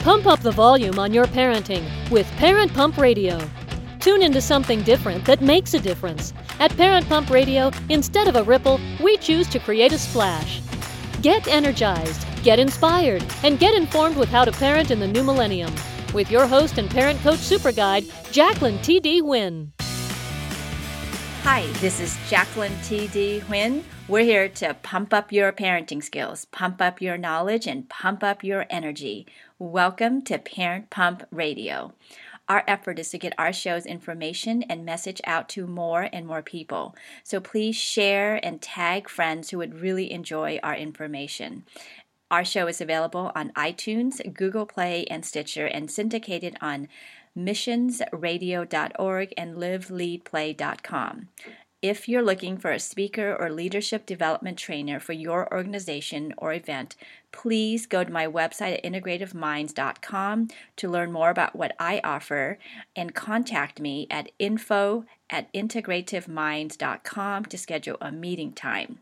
Pump up the volume on your parenting with Parent Pump Radio. Tune into something different that makes a difference. At Parent Pump Radio, instead of a ripple, we choose to create a splash. Get energized, get inspired, and get informed with how to parent in the new millennium. With your host and parent coach super guide, Jacqueline T.D. Huynh. Hi, this is Jacqueline T.D. Huynh. We're here to pump up your parenting skills, pump up your knowledge, and pump up your energy. Welcome to Parent Pump Radio. Our effort is to get our show's information and message out to more and more people. So please share and tag friends who would really enjoy our information. Our show is available on iTunes, Google Play, and Stitcher, and syndicated on missionsradio.org and liveleadplay.com. If you're looking for a speaker or leadership development trainer for your organization or event, please go to my website at integrativeminds.com to learn more about what I offer and contact me at info at integrativeminds.com to schedule a meeting time.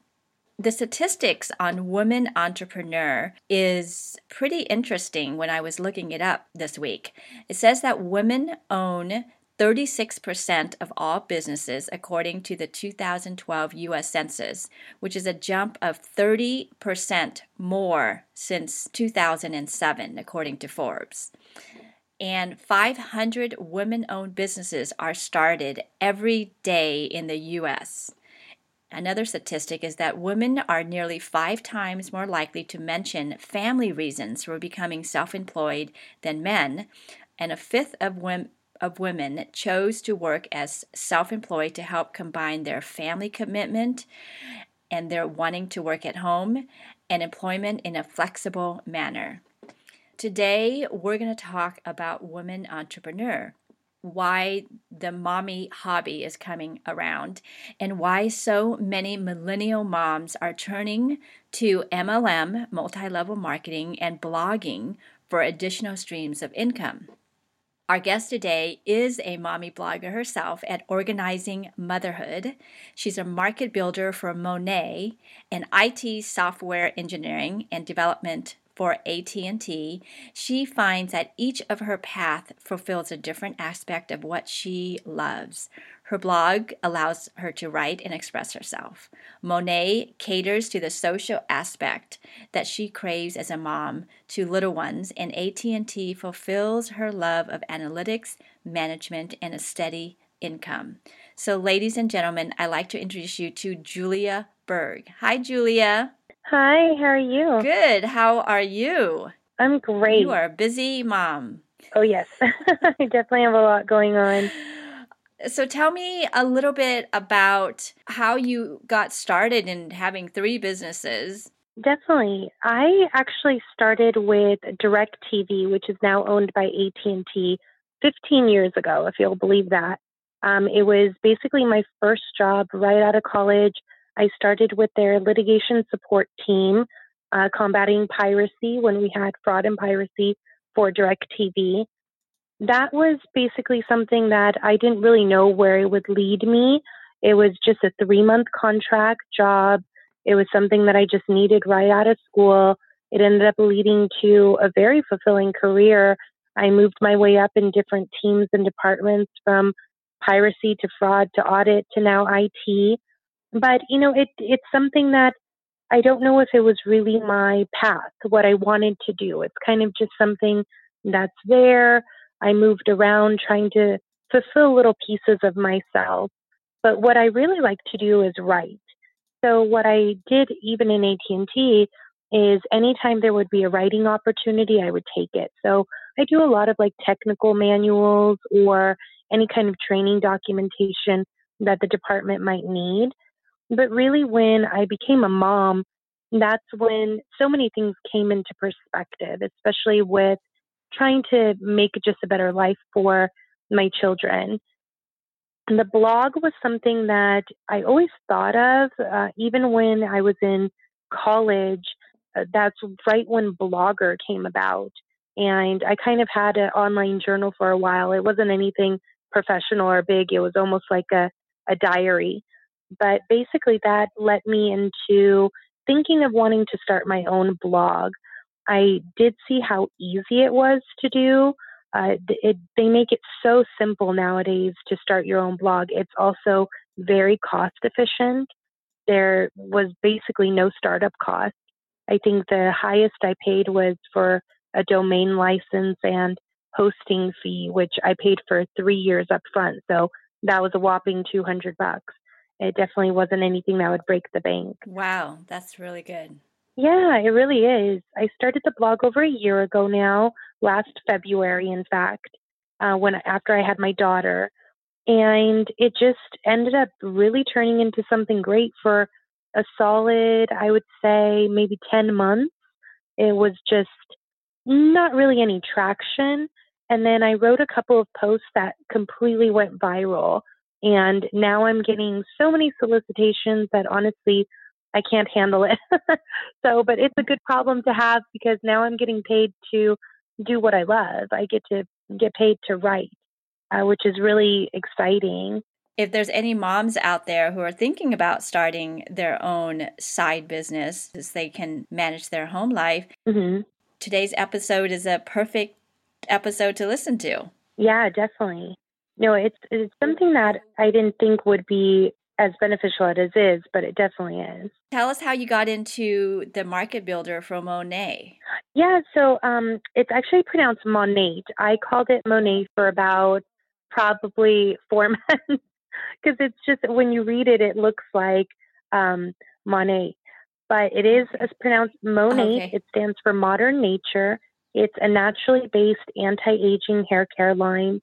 The statistics on women entrepreneur is pretty interesting when I was looking it up this week. It says that women own 36% of all businesses, according to the 2012 U.S. Census, which is a jump of 30% more since 2007, according to Forbes. And 500 women owned businesses are started every day in the U.S. Another statistic is that women are nearly five times more likely to mention family reasons for becoming self employed than men, and a fifth of women of women chose to work as self employed to help combine their family commitment and their wanting to work at home and employment in a flexible manner. Today, we're going to talk about women entrepreneur, why the mommy hobby is coming around, and why so many millennial moms are turning to MLM, multi level marketing, and blogging for additional streams of income. Our guest today is a mommy blogger herself at Organizing Motherhood. She's a market builder for Monet and IT software engineering and development for AT&T, she finds that each of her path fulfills a different aspect of what she loves. Her blog allows her to write and express herself. Monet caters to the social aspect that she craves as a mom to little ones, and AT&T fulfills her love of analytics, management, and a steady income. So, ladies and gentlemen, I'd like to introduce you to Julia Berg. Hi, Julia. Hi, how are you? Good. How are you? I'm great. You are a busy mom. Oh, yes. I definitely have a lot going on. So tell me a little bit about how you got started in having three businesses. Definitely. I actually started with DirecTV, which is now owned by AT&T, 15 years ago, if you'll believe that. Um, it was basically my first job right out of college. I started with their litigation support team, uh, combating piracy when we had fraud and piracy for DirecTV. That was basically something that I didn't really know where it would lead me. It was just a three month contract job. It was something that I just needed right out of school. It ended up leading to a very fulfilling career. I moved my way up in different teams and departments from piracy to fraud to audit to now IT. But you know, it it's something that I don't know if it was really my path, what I wanted to do. It's kind of just something that's there. I moved around trying to fulfill little pieces of myself. But what I really like to do is write. So what I did even in AT&T is anytime there would be a writing opportunity, I would take it. So I do a lot of like technical manuals or any kind of training documentation that the department might need. But really, when I became a mom, that's when so many things came into perspective, especially with trying to make just a better life for my children. And the blog was something that I always thought of, uh, even when I was in college. Uh, that's right when Blogger came about. And I kind of had an online journal for a while. It wasn't anything professional or big, it was almost like a, a diary. But basically, that led me into thinking of wanting to start my own blog. I did see how easy it was to do. Uh, it, they make it so simple nowadays to start your own blog. It's also very cost efficient. There was basically no startup cost. I think the highest I paid was for a domain license and hosting fee, which I paid for three years up front. So that was a whopping 200 bucks. It definitely wasn't anything that would break the bank. Wow, that's really good. Yeah, it really is. I started the blog over a year ago now, last February, in fact, uh, when after I had my daughter, and it just ended up really turning into something great for a solid, I would say, maybe 10 months. It was just not really any traction. And then I wrote a couple of posts that completely went viral. And now I'm getting so many solicitations that honestly, I can't handle it. so, but it's a good problem to have because now I'm getting paid to do what I love. I get to get paid to write, uh, which is really exciting. If there's any moms out there who are thinking about starting their own side business, as they can manage their home life, mm-hmm. today's episode is a perfect episode to listen to. Yeah, definitely. No, it's it's something that I didn't think would be as beneficial as it is, but it definitely is. Tell us how you got into the market builder for Monat. Yeah, so um, it's actually pronounced Monat. I called it Monet for about probably four months because it's just when you read it, it looks like um, Monet, but it is it's pronounced Monat. Okay. It stands for Modern Nature. It's a naturally based anti-aging hair care line.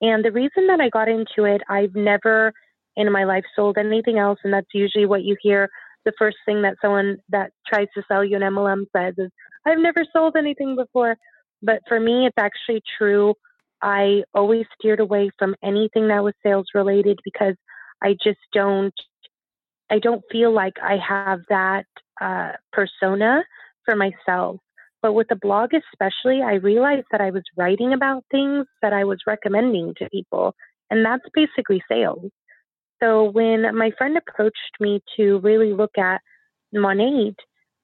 And the reason that I got into it, I've never in my life sold anything else, and that's usually what you hear. The first thing that someone that tries to sell you an MLM says is, "I've never sold anything before." But for me, it's actually true. I always steered away from anything that was sales related because I just don't. I don't feel like I have that uh, persona for myself. But with the blog, especially, I realized that I was writing about things that I was recommending to people. And that's basically sales. So when my friend approached me to really look at Monat,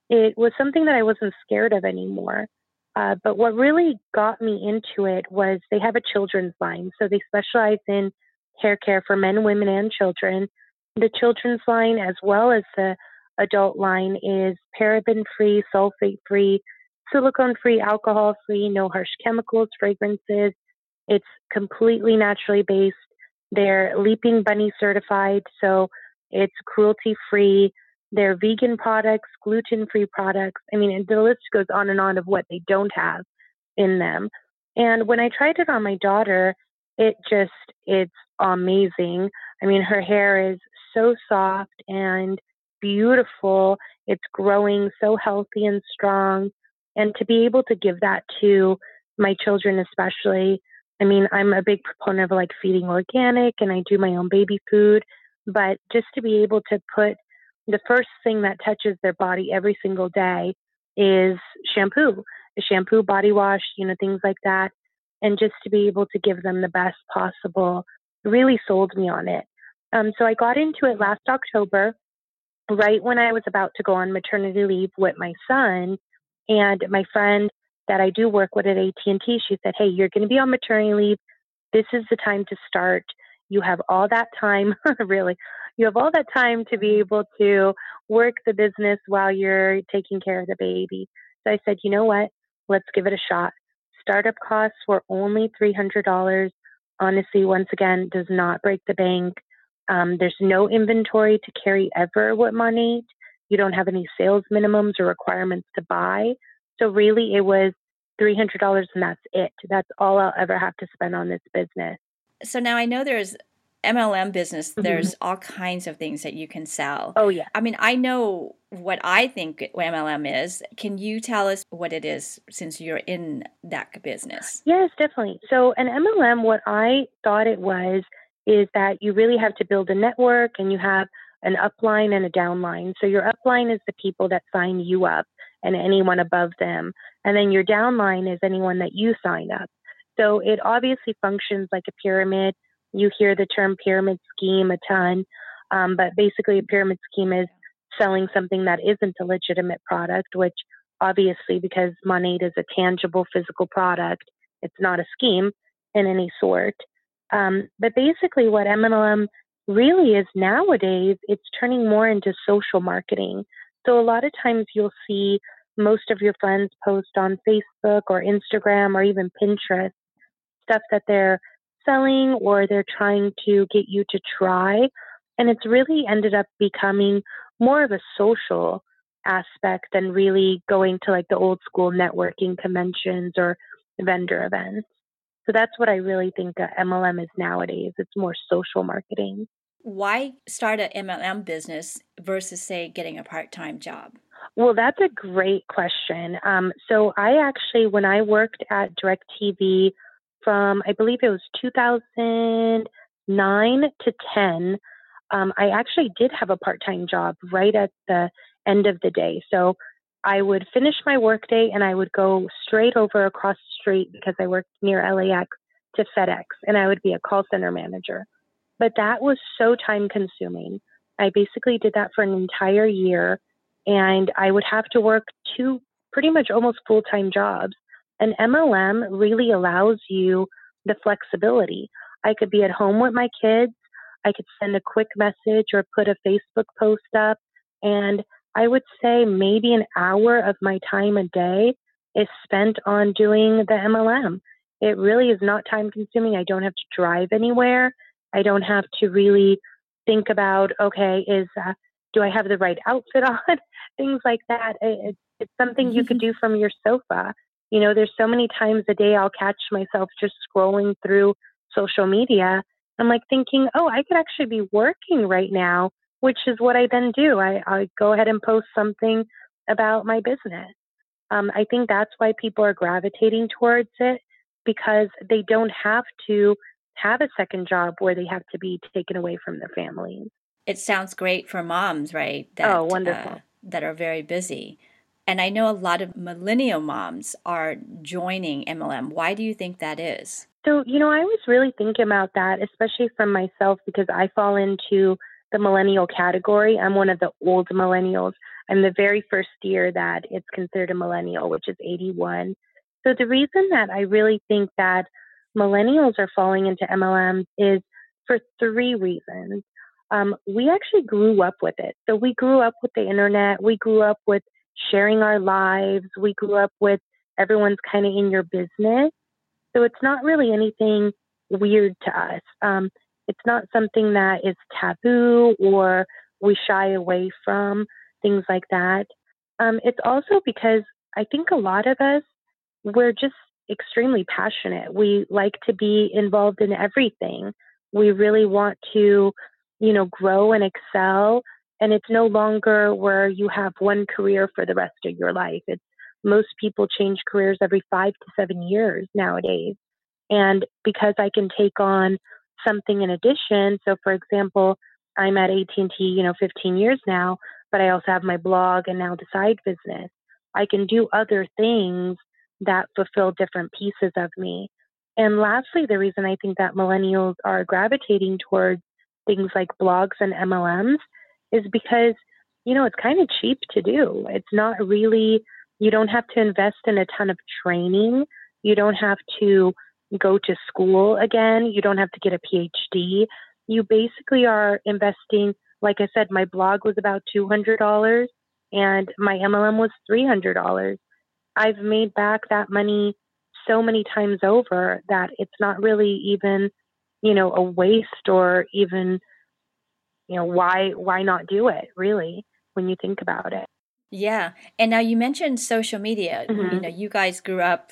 it was something that I wasn't scared of anymore. Uh, but what really got me into it was they have a children's line. So they specialize in hair care for men, women, and children. The children's line, as well as the adult line, is paraben free, sulfate free, silicone free, alcohol free, no harsh chemicals, fragrances. It's completely naturally based. They're Leaping Bunny certified, so it's cruelty free. They're vegan products, gluten free products. I mean, the list goes on and on of what they don't have in them. And when I tried it on my daughter, it just, it's amazing. I mean, her hair is so soft and beautiful. It's growing so healthy and strong and to be able to give that to my children especially i mean i'm a big proponent of like feeding organic and i do my own baby food but just to be able to put the first thing that touches their body every single day is shampoo a shampoo body wash you know things like that and just to be able to give them the best possible really sold me on it. Um, so i got into it last october right when i was about to go on maternity leave with my son and my friend that I do work with at AT&T, she said, "Hey, you're going to be on maternity leave. This is the time to start. You have all that time, really. You have all that time to be mm-hmm. able to work the business while you're taking care of the baby." So I said, "You know what? Let's give it a shot." Startup costs were only $300. Honestly, once again, does not break the bank. Um, there's no inventory to carry ever with Monat. You don't have any sales minimums or requirements to buy. So really, it was $300 and that's it. That's all I'll ever have to spend on this business. So now I know there's MLM business, mm-hmm. there's all kinds of things that you can sell. Oh, yeah. I mean, I know what I think MLM is. Can you tell us what it is since you're in that business? Yes, definitely. So, an MLM, what I thought it was, is that you really have to build a network and you have an upline and a downline. So your upline is the people that sign you up and anyone above them. And then your downline is anyone that you sign up. So it obviously functions like a pyramid. You hear the term pyramid scheme a ton, um, but basically a pyramid scheme is selling something that isn't a legitimate product, which obviously, because Monat is a tangible physical product. It's not a scheme in any sort. Um, but basically, what MLM really is nowadays, it's turning more into social marketing. So a lot of times you'll see most of your friends post on Facebook or Instagram or even Pinterest stuff that they're selling or they're trying to get you to try. And it's really ended up becoming more of a social aspect than really going to like the old school networking conventions or vendor events. So that's what I really think MLM is nowadays. It's more social marketing. Why start an MLM business versus, say, getting a part time job? Well, that's a great question. Um, so I actually, when I worked at DirecTV from, I believe it was 2009 to 10, um, I actually did have a part time job right at the end of the day. So I would finish my workday and I would go straight over across the street because I worked near LAX to FedEx and I would be a call center manager. But that was so time consuming. I basically did that for an entire year and I would have to work two pretty much almost full time jobs. And MLM really allows you the flexibility. I could be at home with my kids. I could send a quick message or put a Facebook post up and I would say maybe an hour of my time a day is spent on doing the MLM. It really is not time consuming. I don't have to drive anywhere. I don't have to really think about, okay, is uh, do I have the right outfit on? Things like that. It, it's something you could do from your sofa. You know, there's so many times a day I'll catch myself just scrolling through social media. I'm like thinking, oh, I could actually be working right now which is what I then do. I, I go ahead and post something about my business. Um, I think that's why people are gravitating towards it because they don't have to have a second job where they have to be taken away from their families. It sounds great for moms, right? That, oh, wonderful. Uh, that are very busy. And I know a lot of millennial moms are joining MLM. Why do you think that is? So, you know, I was really thinking about that, especially from myself, because I fall into the millennial category. I'm one of the old millennials. I'm the very first year that it's considered a millennial, which is 81. So the reason that I really think that millennials are falling into MLM is for three reasons. Um, we actually grew up with it. So we grew up with the internet. We grew up with sharing our lives. We grew up with everyone's kind of in your business. So it's not really anything weird to us. Um, it's not something that is taboo or we shy away from, things like that. Um, it's also because I think a lot of us, we're just extremely passionate. We like to be involved in everything. We really want to, you know, grow and excel. And it's no longer where you have one career for the rest of your life. It's most people change careers every five to seven years nowadays. And because I can take on something in addition. So, for example, I'm at AT&T, you know, 15 years now, but I also have my blog and now the side business. I can do other things that fulfill different pieces of me. And lastly, the reason I think that millennials are gravitating towards things like blogs and MLMs is because, you know, it's kind of cheap to do. It's not really, you don't have to invest in a ton of training. You don't have to go to school again. You don't have to get a PhD. You basically are investing, like I said, my blog was about $200 and my MLM was $300. I've made back that money so many times over that it's not really even, you know, a waste or even, you know, why why not do it really when you think about it. Yeah. And now you mentioned social media. Mm-hmm. You know, you guys grew up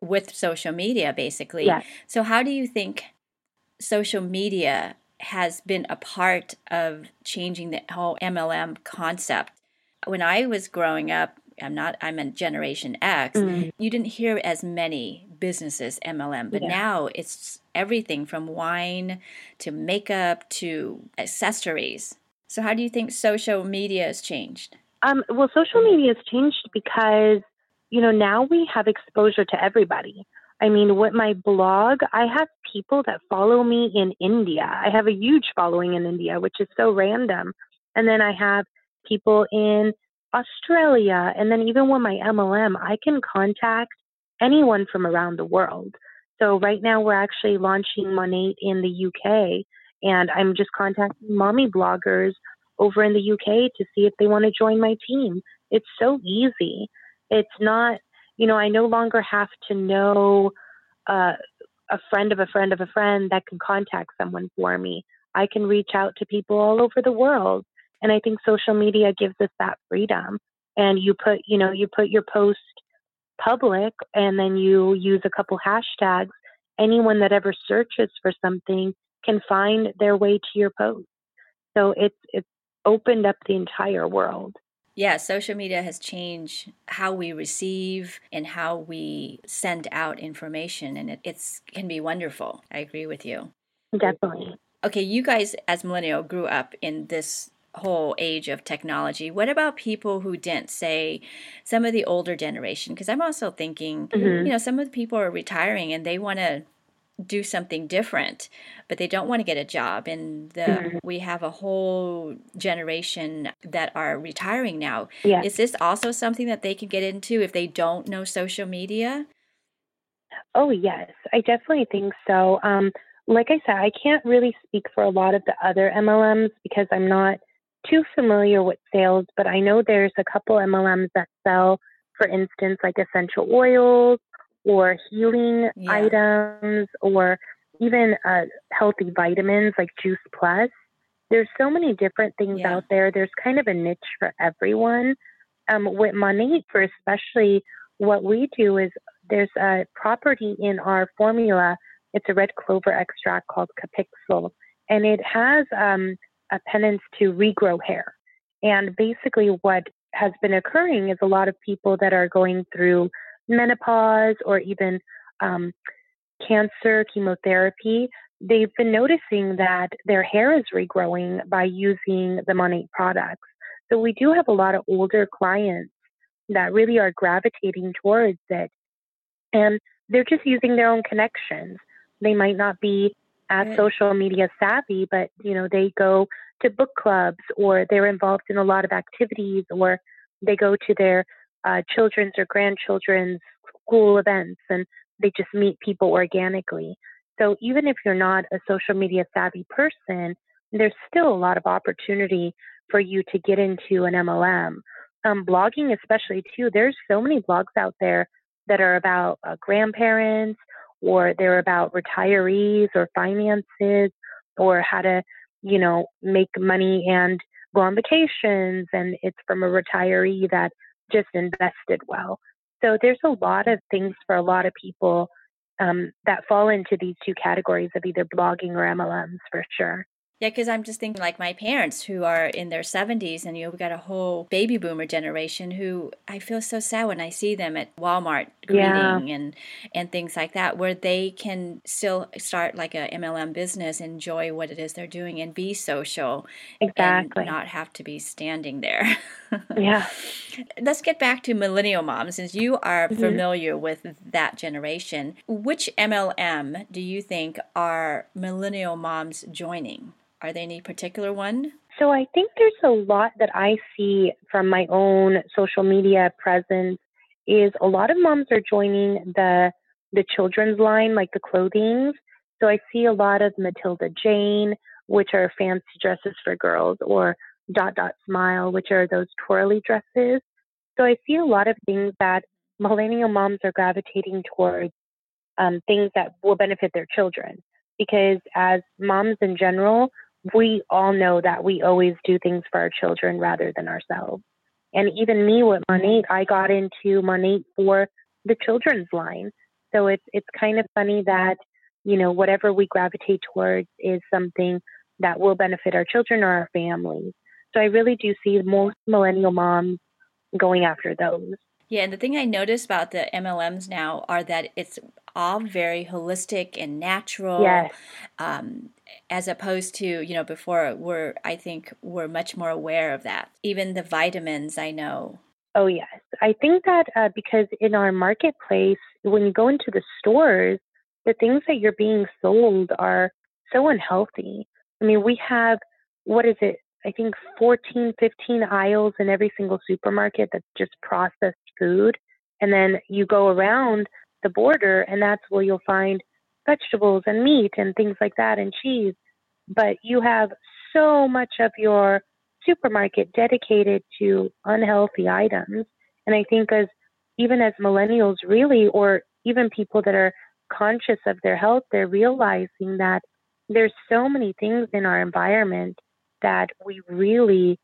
with social media, basically. Yes. So, how do you think social media has been a part of changing the whole MLM concept? When I was growing up, I'm not, I'm a Generation X, mm-hmm. you didn't hear as many businesses MLM, but yeah. now it's everything from wine to makeup to accessories. So, how do you think social media has changed? Um, well, social media has changed because you know, now we have exposure to everybody. I mean, with my blog, I have people that follow me in India. I have a huge following in India, which is so random. And then I have people in Australia, and then even with my MLM, I can contact anyone from around the world. So right now we're actually launching Monat in the UK, and I'm just contacting mommy bloggers over in the UK to see if they want to join my team. It's so easy. It's not, you know, I no longer have to know uh, a friend of a friend of a friend that can contact someone for me. I can reach out to people all over the world. And I think social media gives us that freedom. And you put, you know, you put your post public and then you use a couple hashtags. Anyone that ever searches for something can find their way to your post. So it's it's opened up the entire world. Yeah, social media has changed how we receive and how we send out information, and it it's, can be wonderful. I agree with you. Definitely. Okay, you guys as millennial grew up in this whole age of technology. What about people who didn't say some of the older generation? Because I'm also thinking, mm-hmm. you know, some of the people are retiring and they want to do something different, but they don't want to get a job. And the, mm-hmm. we have a whole generation that are retiring now. Yeah. Is this also something that they can get into if they don't know social media? Oh, yes, I definitely think so. Um, like I said, I can't really speak for a lot of the other MLMs because I'm not too familiar with sales, but I know there's a couple MLMs that sell, for instance, like essential oils or healing yeah. items or even uh, healthy vitamins like Juice Plus. There's so many different things yeah. out there. There's kind of a niche for everyone. Um, with Monat, for especially what we do is there's a property in our formula. It's a red clover extract called Capixyl, and it has um, a penance to regrow hair. And basically, what has been occurring is a lot of people that are going through menopause or even um, cancer, chemotherapy, they've been noticing that their hair is regrowing by using the Monat products. So we do have a lot of older clients that really are gravitating towards it. And they're just using their own connections. They might not be as social media savvy, but you know, they go to book clubs or they're involved in a lot of activities or they go to their uh, children's or grandchildren's school events and they just meet people organically. So even if you're not a social media savvy person, there's still a lot of opportunity for you to get into an MLM. Um, blogging, especially too, there's so many blogs out there that are about uh, grandparents or they're about retirees or finances or how to, you know, make money and go on vacations. And it's from a retiree that just invested well. So there's a lot of things for a lot of people um, that fall into these two categories of either blogging or MLMs for sure. Yeah, because I'm just thinking like my parents who are in their 70s, and you've got a whole baby boomer generation who I feel so sad when I see them at Walmart greeting yeah. and and things like that, where they can still start like a MLM business, enjoy what it is they're doing, and be social, exactly, and not have to be standing there. yeah. Let's get back to millennial moms, since you are mm-hmm. familiar with that generation. Which MLM do you think are millennial moms joining? Are there any particular one? So I think there's a lot that I see from my own social media presence is a lot of moms are joining the the children's line, like the clothing. So I see a lot of Matilda Jane, which are fancy dresses for girls, or Dot Dot Smile, which are those twirly dresses. So I see a lot of things that millennial moms are gravitating towards um, things that will benefit their children. Because as moms in general, we all know that we always do things for our children rather than ourselves. And even me with Monat, I got into Monat for the children's line. So it's it's kind of funny that, you know, whatever we gravitate towards is something that will benefit our children or our families. So I really do see most millennial moms going after those. Yeah, and the thing I notice about the MLMs now are that it's all very holistic and natural. Yes. Um, as opposed to, you know, before we're, I think we're much more aware of that. Even the vitamins, I know. Oh, yes. I think that uh, because in our marketplace, when you go into the stores, the things that you're being sold are so unhealthy. I mean, we have, what is it? I think 14, 15 aisles in every single supermarket that's just processed food. And then you go around the border, and that's where you'll find vegetables and meat and things like that and cheese. But you have so much of your supermarket dedicated to unhealthy items. And I think as even as millennials really or even people that are conscious of their health, they're realizing that there's so many things in our environment that we really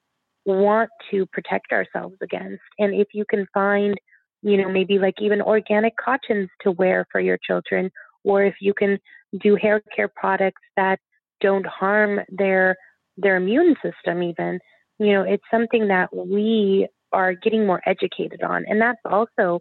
want to protect ourselves against. And if you can find, you know, maybe like even organic cottons to wear for your children, or if you can do hair care products that don't harm their their immune system even, you know, it's something that we are getting more educated on. And that's also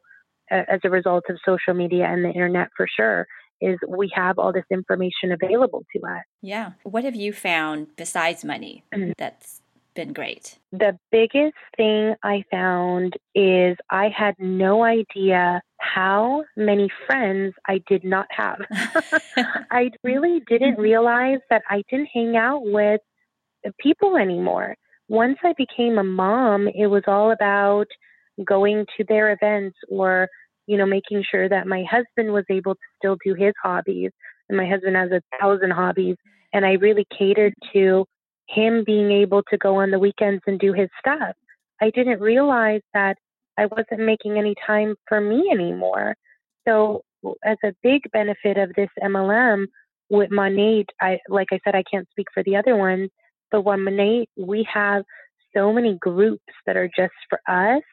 uh, as a result of social media and the internet for sure is we have all this information available to us. Yeah. What have you found besides money mm-hmm. that's been great? The biggest thing I found is I had no idea how many friends I did not have. I really didn't mm-hmm. realize that I didn't hang out with people anymore. Once I became a mom, it was all about going to their events or you know, making sure that my husband was able to still do his hobbies. And my husband has a thousand hobbies. And I really catered to him being able to go on the weekends and do his stuff. I didn't realize that I wasn't making any time for me anymore. So, as a big benefit of this MLM with Monat, I like I said, I can't speak for the other ones, but with Monat, we have so many groups that are just for us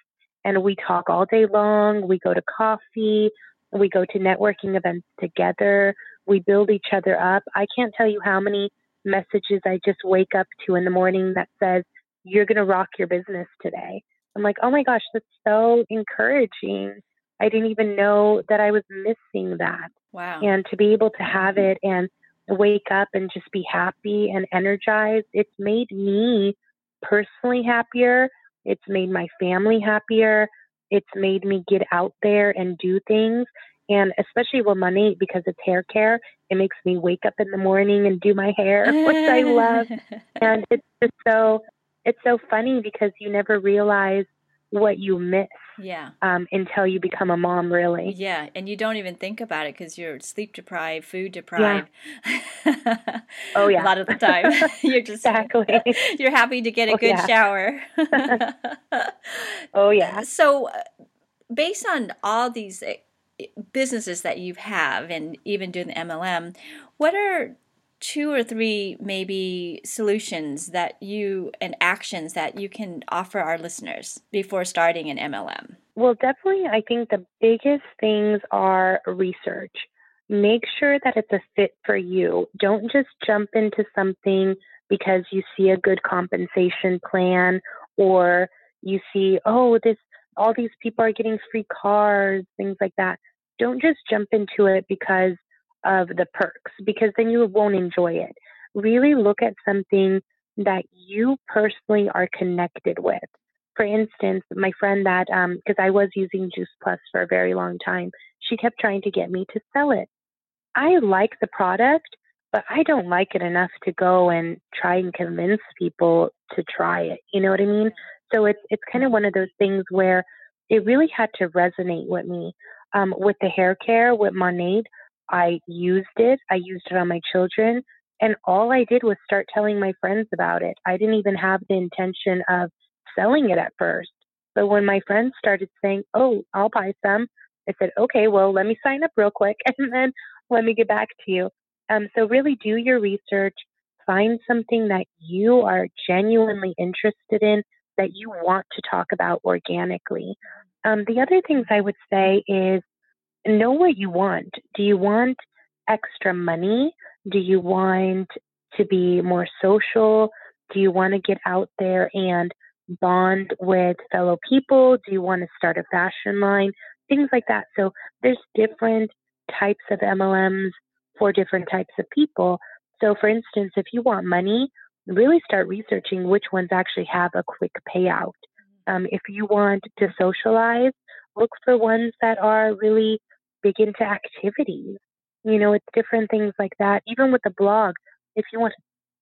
and we talk all day long. We go to coffee, we go to networking events together, we build each other up. I can't tell you how many messages I just wake up to in the morning that says, You're going to rock your business today. I'm like, Oh my gosh, that's so encouraging. I didn't even know that I was missing that. Wow. And to be able to have it and wake up and just be happy and energized, it's made me personally happier it's made my family happier. It's made me get out there and do things. And especially with Monat, because it's hair care, it makes me wake up in the morning and do my hair, which I love. and it's just so, it's so funny because you never realize what you miss yeah. um, until you become a mom really. Yeah and you don't even think about it because you're sleep deprived food deprived. Yeah. oh yeah. A lot of the time you're just exactly. you're happy to get a oh, good yeah. shower. Oh yeah. So uh, based on all these eh, businesses that you have and even doing the mlm what are two or three maybe solutions that you and actions that you can offer our listeners before starting an MLM? Well, definitely, I think the biggest things are research. Make sure that it's a fit for you. Don't just jump into something because you see a good compensation plan or you see, oh, this all these people are getting free cars, things like that. Don't just jump into it because of the perks because then you won't enjoy it. Really look at something that you personally are connected with. For instance, my friend that, because um, I was using Juice Plus for a very long time, she kept trying to get me to sell it. I like the product, but I don't like it enough to go and try and convince people to try it. You know what I mean? So it's it's kind of one of those things where it really had to resonate with me. Um, with the hair care with Monat, I used it. I used it on my children. And all I did was start telling my friends about it. I didn't even have the intention of selling it at first. But when my friends started saying, Oh, I'll buy some, I said, Okay, well, let me sign up real quick and then let me get back to you. Um, so, really do your research, find something that you are genuinely interested in, that you want to talk about organically. Um, the other things I would say is know what you want. Do you want extra money? Do you want to be more social? Do you want to get out there and bond with fellow people? Do you want to start a fashion line? Things like that. So there's different types of MLMs for different types of people. So, for instance, if you want money, really start researching which ones actually have a quick payout. Um, if you want to socialize, look for ones that are really big into activities. You know, it's different things like that. Even with the blog, if you want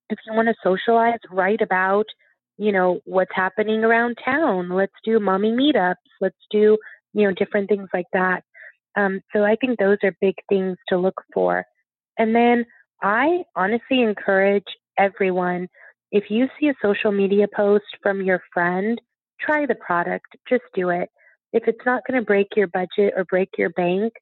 if you want to socialize, write about you know, what's happening around town. Let's do mommy meetups. Let's do, you know, different things like that. Um, so I think those are big things to look for. And then I honestly encourage everyone if you see a social media post from your friend, try the product, just do it. If it's not going to break your budget or break your bank,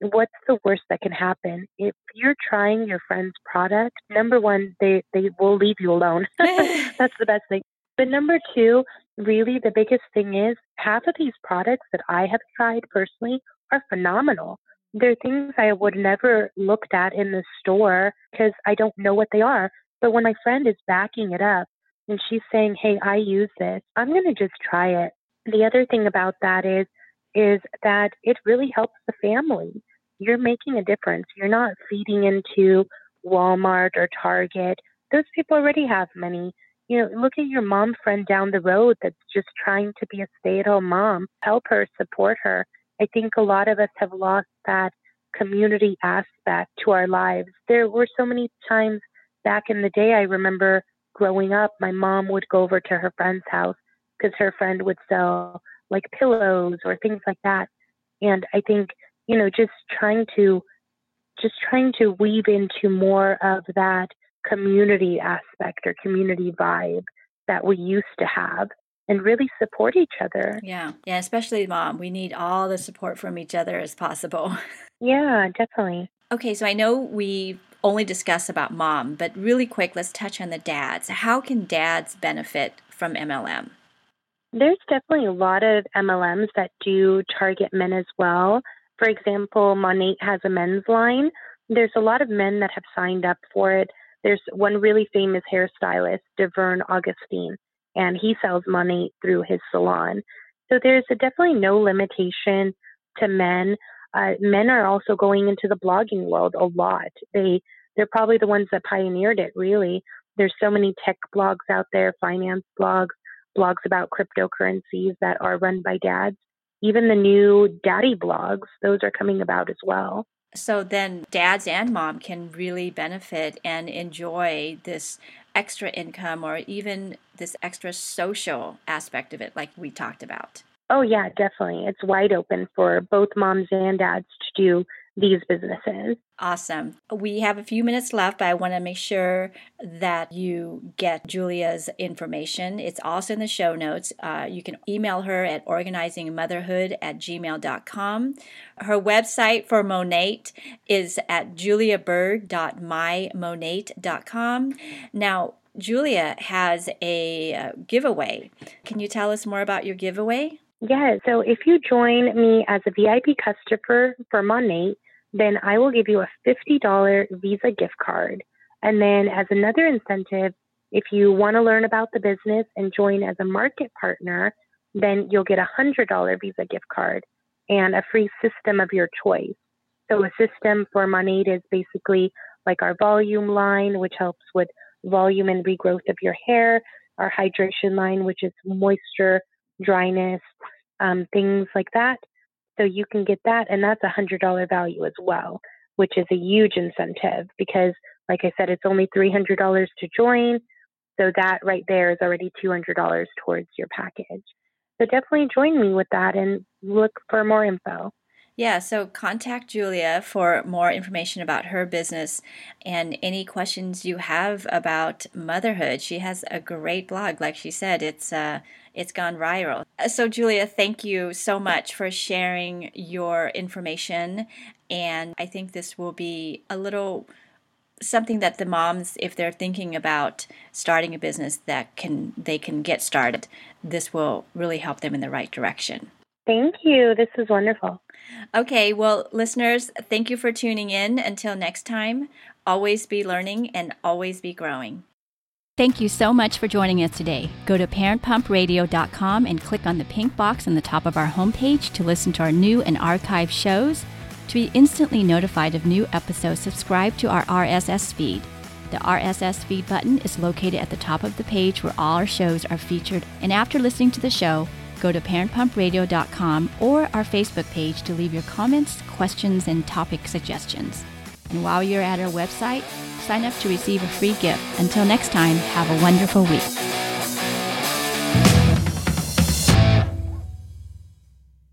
what's the worst that can happen? If you're trying your friend's product, number one, they, they will leave you alone. That's the best thing. But number two, really the biggest thing is half of these products that I have tried personally are phenomenal. They're things I would never looked at in the store because I don't know what they are. But when my friend is backing it up and she's saying, "Hey, I use this," I'm going to just try it. The other thing about that is is that it really helps the family. You're making a difference. You're not feeding into Walmart or Target. Those people already have money. You know, look at your mom friend down the road that's just trying to be a stay at home mom. Help her, support her. I think a lot of us have lost that community aspect to our lives. There were so many times back in the day, I remember growing up, my mom would go over to her friend's house because her friend would sell like pillows or things like that. And I think, you know, just trying to just trying to weave into more of that community aspect or community vibe that we used to have and really support each other. Yeah. Yeah, especially mom. We need all the support from each other as possible. Yeah, definitely. Okay, so I know we only discuss about mom, but really quick, let's touch on the dads. How can dads benefit from MLM? There's definitely a lot of MLMs that do target men as well. For example, Monat has a men's line. There's a lot of men that have signed up for it. There's one really famous hairstylist, Devern Augustine, and he sells Monat through his salon. So there's definitely no limitation to men. Uh, men are also going into the blogging world a lot. They they're probably the ones that pioneered it. Really, there's so many tech blogs out there, finance blogs, blogs about cryptocurrencies that are run by dads. Even the new daddy blogs, those are coming about as well. So then dads and mom can really benefit and enjoy this extra income or even this extra social aspect of it, like we talked about. Oh, yeah, definitely. It's wide open for both moms and dads to do these businesses. Awesome. We have a few minutes left, but I want to make sure that you get Julia's information. It's also in the show notes. Uh, you can email her at organizingmotherhood at gmail.com. Her website for Monat is at juliaberg.mymonat.com. Now, Julia has a uh, giveaway. Can you tell us more about your giveaway? Yeah, so if you join me as a VIP customer for Monat, then I will give you a $50 Visa gift card. And then, as another incentive, if you want to learn about the business and join as a market partner, then you'll get a $100 Visa gift card and a free system of your choice. So, a system for Monat is basically like our volume line, which helps with volume and regrowth of your hair, our hydration line, which is moisture, dryness, um, things like that. So you can get that, and that's a $100 value as well, which is a huge incentive because, like I said, it's only $300 to join. So that right there is already $200 towards your package. So definitely join me with that and look for more info. Yeah, so contact Julia for more information about her business and any questions you have about motherhood. She has a great blog, like she said. It's uh, it's gone viral. Uh, so, Julia, thank you so much for sharing your information. And I think this will be a little something that the moms if they're thinking about starting a business that can they can get started this will really help them in the right direction. Thank you. This is wonderful. Okay well listeners thank you for tuning in. Until next time always be learning and always be growing Thank you so much for joining us today. Go to parentpumpradio.com and click on the pink box on the top of our homepage to listen to our new and archived shows. To be instantly notified of new episodes, subscribe to our RSS feed. The RSS feed button is located at the top of the page where all our shows are featured. And after listening to the show, go to parentpumpradio.com or our Facebook page to leave your comments, questions, and topic suggestions. And while you're at our website, sign up to receive a free gift. Until next time, have a wonderful week.